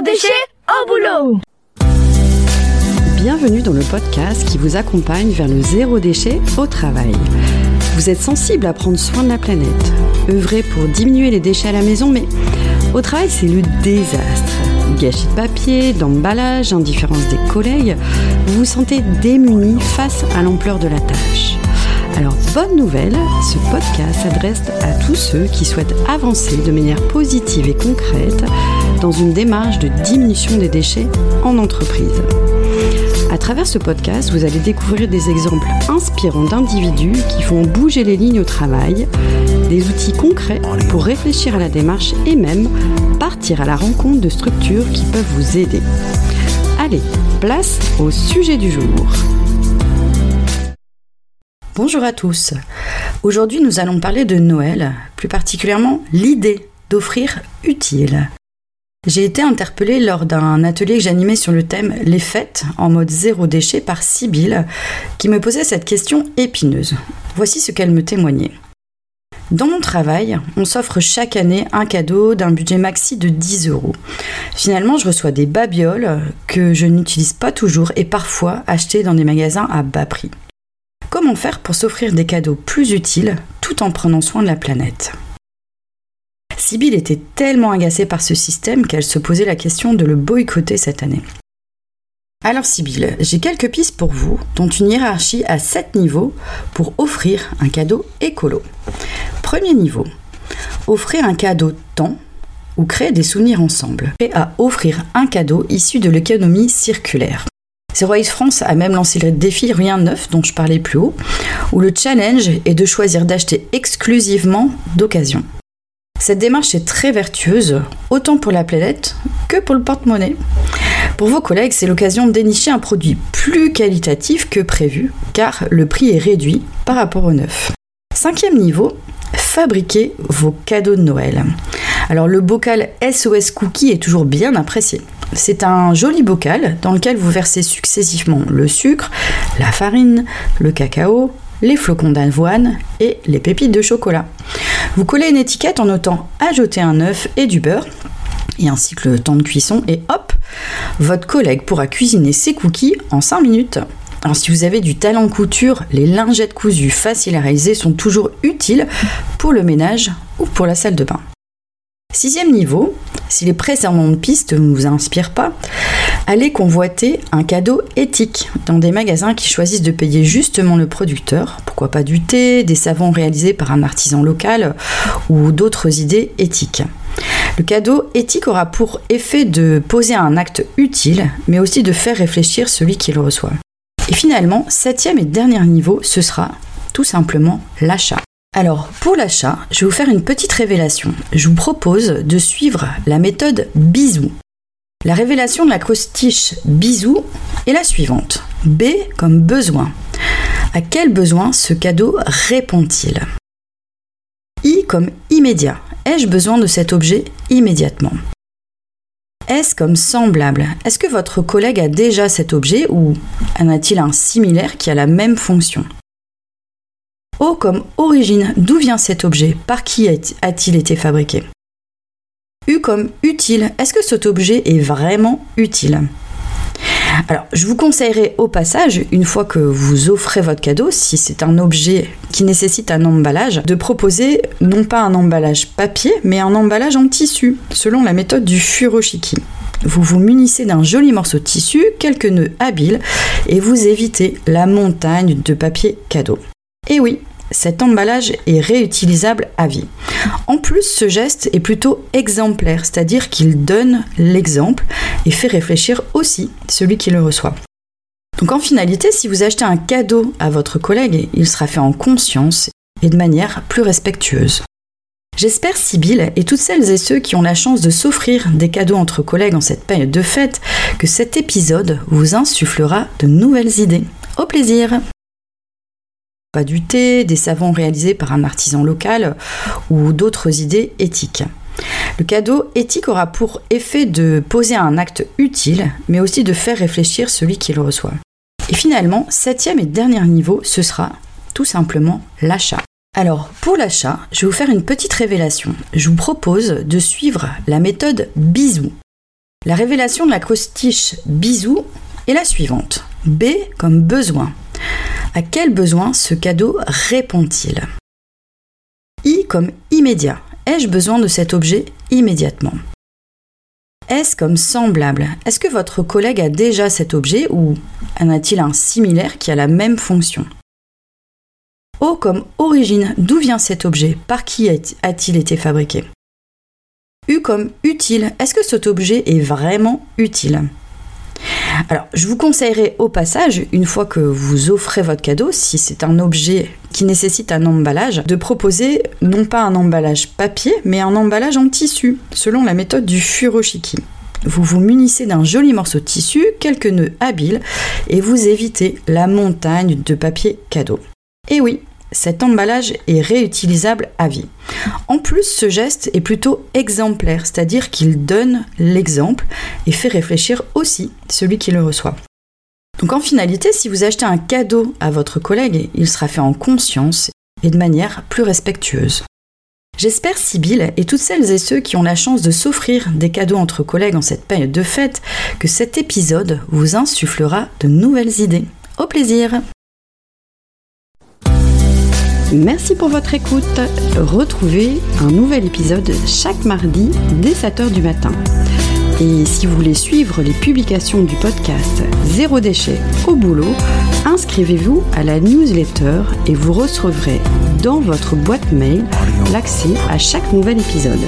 Zéro déchet au boulot Bienvenue dans le podcast qui vous accompagne vers le zéro déchet au travail. Vous êtes sensible à prendre soin de la planète, œuvrer pour diminuer les déchets à la maison, mais au travail c'est le désastre. Gâchis de papier, d'emballage, indifférence des collègues, vous vous sentez démuni face à l'ampleur de la tâche. Alors, bonne nouvelle, ce podcast s'adresse à tous ceux qui souhaitent avancer de manière positive et concrète dans une démarche de diminution des déchets en entreprise. À travers ce podcast, vous allez découvrir des exemples inspirants d'individus qui font bouger les lignes au travail, des outils concrets pour réfléchir à la démarche et même partir à la rencontre de structures qui peuvent vous aider. Allez, place au sujet du jour. Bonjour à tous. Aujourd'hui, nous allons parler de Noël, plus particulièrement l'idée d'offrir utile. J'ai été interpellée lors d'un atelier que j'animais sur le thème Les fêtes en mode zéro déchet par Sibylle, qui me posait cette question épineuse. Voici ce qu'elle me témoignait. Dans mon travail, on s'offre chaque année un cadeau d'un budget maxi de 10 euros. Finalement, je reçois des babioles que je n'utilise pas toujours et parfois achetées dans des magasins à bas prix. Comment faire pour s'offrir des cadeaux plus utiles tout en prenant soin de la planète? Sibylle était tellement agacée par ce système qu'elle se posait la question de le boycotter cette année. Alors Sibylle, j'ai quelques pistes pour vous, dont une hiérarchie à 7 niveaux pour offrir un cadeau écolo. Premier niveau, offrir un cadeau temps ou créer des souvenirs ensemble. Et à offrir un cadeau issu de l'économie circulaire. Zero Waste France a même lancé le défi Rien Neuf dont je parlais plus haut, où le challenge est de choisir d'acheter exclusivement d'occasion. Cette démarche est très vertueuse, autant pour la planète que pour le porte-monnaie. Pour vos collègues, c'est l'occasion de dénicher un produit plus qualitatif que prévu, car le prix est réduit par rapport au neuf. Cinquième niveau, fabriquez vos cadeaux de Noël. Alors le bocal SOS Cookie est toujours bien apprécié. C'est un joli bocal dans lequel vous versez successivement le sucre, la farine, le cacao, les flocons d'avoine et les pépites de chocolat. Vous collez une étiquette en notant ajouter un œuf et du beurre et ainsi que le temps de cuisson et hop, votre collègue pourra cuisiner ses cookies en 5 minutes. Alors si vous avez du talent couture, les lingettes cousues faciles à réaliser sont toujours utiles pour le ménage ou pour la salle de bain. Sixième niveau, si les précédentes pistes ne vous inspirent pas, allez convoiter un cadeau éthique dans des magasins qui choisissent de payer justement le producteur. Pourquoi pas du thé, des savons réalisés par un artisan local ou d'autres idées éthiques. Le cadeau éthique aura pour effet de poser un acte utile, mais aussi de faire réfléchir celui qui le reçoit. Et finalement, septième et dernier niveau, ce sera tout simplement l'achat. Alors, pour l'achat, je vais vous faire une petite révélation. Je vous propose de suivre la méthode bisou. La révélation de la crostiche bisou est la suivante. B comme besoin. À quel besoin ce cadeau répond-il? I comme immédiat. Ai-je besoin de cet objet immédiatement? S comme semblable. Est-ce que votre collègue a déjà cet objet ou en a-t-il un similaire qui a la même fonction? O comme origine, d'où vient cet objet? Par qui a-t-il été fabriqué? U comme utile, est-ce que cet objet est vraiment utile? Alors, je vous conseillerais au passage, une fois que vous offrez votre cadeau, si c'est un objet qui nécessite un emballage, de proposer non pas un emballage papier, mais un emballage en tissu, selon la méthode du furoshiki. Vous vous munissez d'un joli morceau de tissu, quelques nœuds habiles, et vous évitez la montagne de papier cadeau. Et oui, cet emballage est réutilisable à vie. En plus, ce geste est plutôt exemplaire, c'est-à-dire qu'il donne l'exemple et fait réfléchir aussi celui qui le reçoit. Donc en finalité, si vous achetez un cadeau à votre collègue, il sera fait en conscience et de manière plus respectueuse. J'espère, Sibylle, et toutes celles et ceux qui ont la chance de s'offrir des cadeaux entre collègues en cette période de fête, que cet épisode vous insufflera de nouvelles idées. Au plaisir pas du thé, des savons réalisés par un artisan local ou d'autres idées éthiques. Le cadeau éthique aura pour effet de poser un acte utile, mais aussi de faire réfléchir celui qui le reçoit. Et finalement, septième et dernier niveau, ce sera tout simplement l'achat. Alors, pour l'achat, je vais vous faire une petite révélation. Je vous propose de suivre la méthode bisou. La révélation de l'acrostiche bisou est la suivante. B comme besoin. À quel besoin ce cadeau répond-il? I comme immédiat. Ai-je besoin de cet objet immédiatement? S comme semblable. Est-ce que votre collègue a déjà cet objet ou en a-t-il un similaire qui a la même fonction? O comme origine. D'où vient cet objet? Par qui a-t-il été fabriqué? U comme utile. Est-ce que cet objet est vraiment utile? Alors, je vous conseillerais au passage, une fois que vous offrez votre cadeau, si c'est un objet qui nécessite un emballage, de proposer non pas un emballage papier, mais un emballage en tissu, selon la méthode du furoshiki. Vous vous munissez d'un joli morceau de tissu, quelques nœuds habiles, et vous évitez la montagne de papier cadeau. Et oui, cet emballage est réutilisable à vie. En plus, ce geste est plutôt exemplaire, c'est-à-dire qu'il donne l'exemple et fait réfléchir aussi celui qui le reçoit. Donc en finalité, si vous achetez un cadeau à votre collègue, il sera fait en conscience et de manière plus respectueuse. J'espère, Sibylle, et toutes celles et ceux qui ont la chance de s'offrir des cadeaux entre collègues en cette période de fête, que cet épisode vous insufflera de nouvelles idées. Au plaisir Merci pour votre écoute. Retrouvez un nouvel épisode chaque mardi dès 7h du matin. Et si vous voulez suivre les publications du podcast Zéro déchet au boulot, inscrivez-vous à la newsletter et vous recevrez dans votre boîte mail l'accès à chaque nouvel épisode.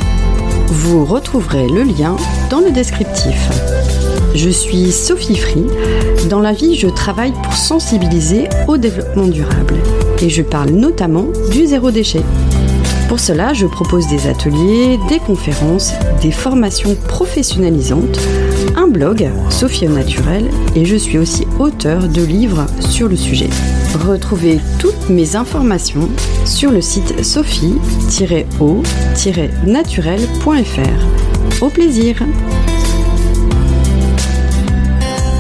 Vous retrouverez le lien dans le descriptif. Je suis Sophie Free. Dans la vie, je travaille pour sensibiliser au développement durable et je parle notamment du zéro déchet. Pour cela, je propose des ateliers, des conférences, des formations professionnalisantes, un blog, Sophie au naturel, et je suis aussi auteur de livres sur le sujet. Retrouvez toutes mes informations sur le site sophie-o-naturel.fr. Au plaisir